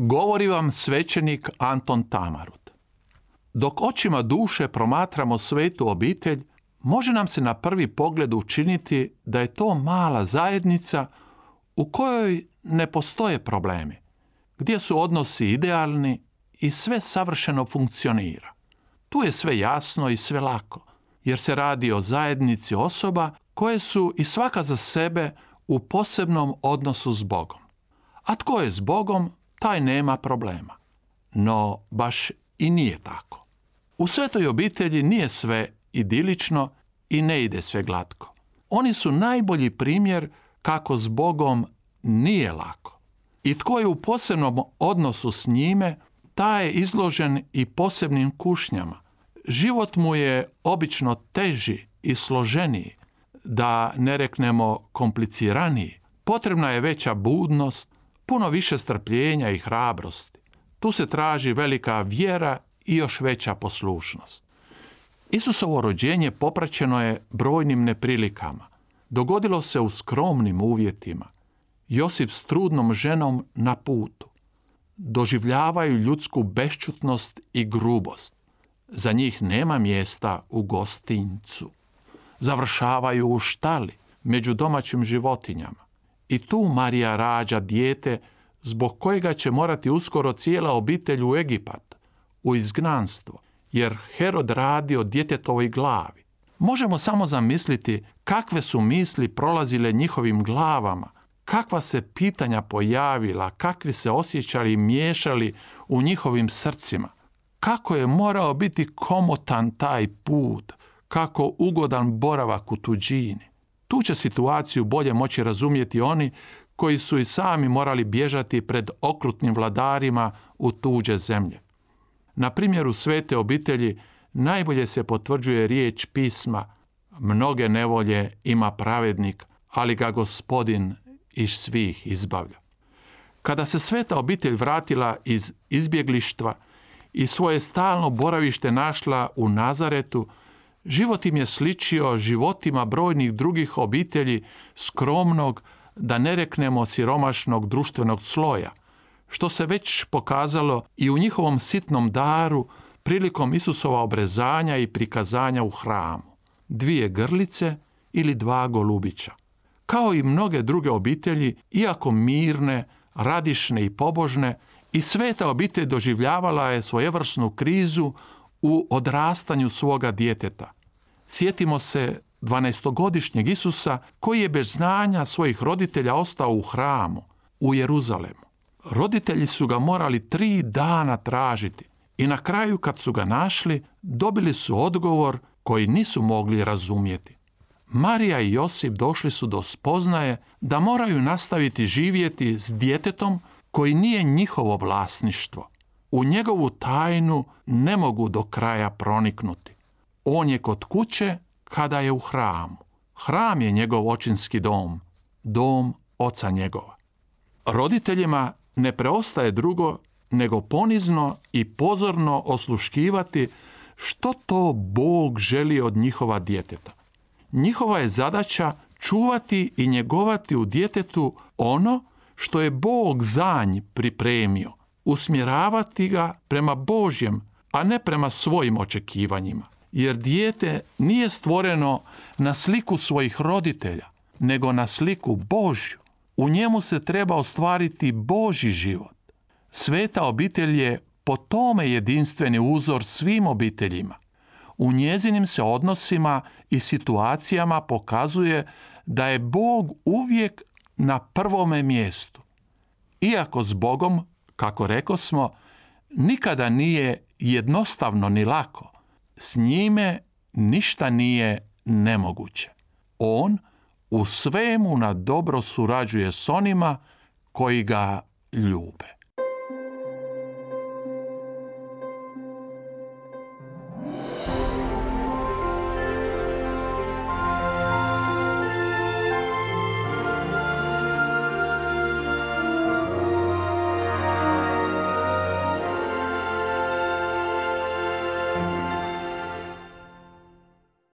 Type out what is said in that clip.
Govori vam svećenik Anton Tamarut. Dok očima duše promatramo svetu obitelj, može nam se na prvi pogled učiniti da je to mala zajednica u kojoj ne postoje problemi, gdje su odnosi idealni i sve savršeno funkcionira. Tu je sve jasno i sve lako, jer se radi o zajednici osoba koje su i svaka za sebe u posebnom odnosu s Bogom. A tko je s Bogom, taj nema problema. No, baš i nije tako. U svetoj obitelji nije sve idilično i ne ide sve glatko. Oni su najbolji primjer kako s Bogom nije lako. I tko je u posebnom odnosu s njime, taj je izložen i posebnim kušnjama. Život mu je obično teži i složeniji, da ne reknemo kompliciraniji. Potrebna je veća budnost, puno više strpljenja i hrabrosti. Tu se traži velika vjera i još veća poslušnost. Isusovo rođenje popraćeno je brojnim neprilikama. Dogodilo se u skromnim uvjetima. Josip s trudnom ženom na putu. Doživljavaju ljudsku bešćutnost i grubost. Za njih nema mjesta u gostincu. Završavaju u štali, među domaćim životinjama. I tu Marija rađa dijete zbog kojega će morati uskoro cijela obitelj u Egipat, u izgnanstvo, jer Herod radi o djetetovoj glavi. Možemo samo zamisliti kakve su misli prolazile njihovim glavama, kakva se pitanja pojavila, kakvi se osjećali i miješali u njihovim srcima. Kako je morao biti komotan taj put, kako ugodan boravak u tuđini. Tu će situaciju bolje moći razumjeti oni koji su i sami morali bježati pred okrutnim vladarima u tuđe zemlje. Na primjeru svete obitelji najbolje se potvrđuje riječ pisma mnoge nevolje ima pravednik, ali ga gospodin iz svih izbavlja. Kada se sveta obitelj vratila iz izbjeglištva i svoje stalno boravište našla u Nazaretu, Život im je sličio životima brojnih drugih obitelji skromnog, da ne reknemo siromašnog društvenog sloja, što se već pokazalo i u njihovom sitnom daru prilikom Isusova obrezanja i prikazanja u hramu. Dvije grlice ili dva golubića. Kao i mnoge druge obitelji, iako mirne, radišne i pobožne, i sveta obitelj doživljavala je svojevrsnu krizu u odrastanju svoga djeteta. Sjetimo se 12-godišnjeg Isusa koji je bez znanja svojih roditelja ostao u hramu, u Jeruzalemu. Roditelji su ga morali tri dana tražiti i na kraju kad su ga našli dobili su odgovor koji nisu mogli razumjeti. Marija i Josip došli su do spoznaje da moraju nastaviti živjeti s djetetom koji nije njihovo vlasništvo. U njegovu tajnu ne mogu do kraja proniknuti. On je kod kuće kada je u hramu. Hram je njegov očinski dom, dom oca njegova. Roditeljima ne preostaje drugo nego ponizno i pozorno osluškivati što to Bog želi od njihova djeteta. Njihova je zadaća čuvati i njegovati u djetetu ono što je Bog za nj pripremio, usmjeravati ga prema Božjem, a ne prema svojim očekivanjima jer dijete nije stvoreno na sliku svojih roditelja, nego na sliku Božju. U njemu se treba ostvariti Boži život. Sveta obitelj je po tome jedinstveni uzor svim obiteljima. U njezinim se odnosima i situacijama pokazuje da je Bog uvijek na prvome mjestu. Iako s Bogom, kako reko smo, nikada nije jednostavno ni lako – s njime ništa nije nemoguće. On u svemu na dobro surađuje s onima koji ga ljube.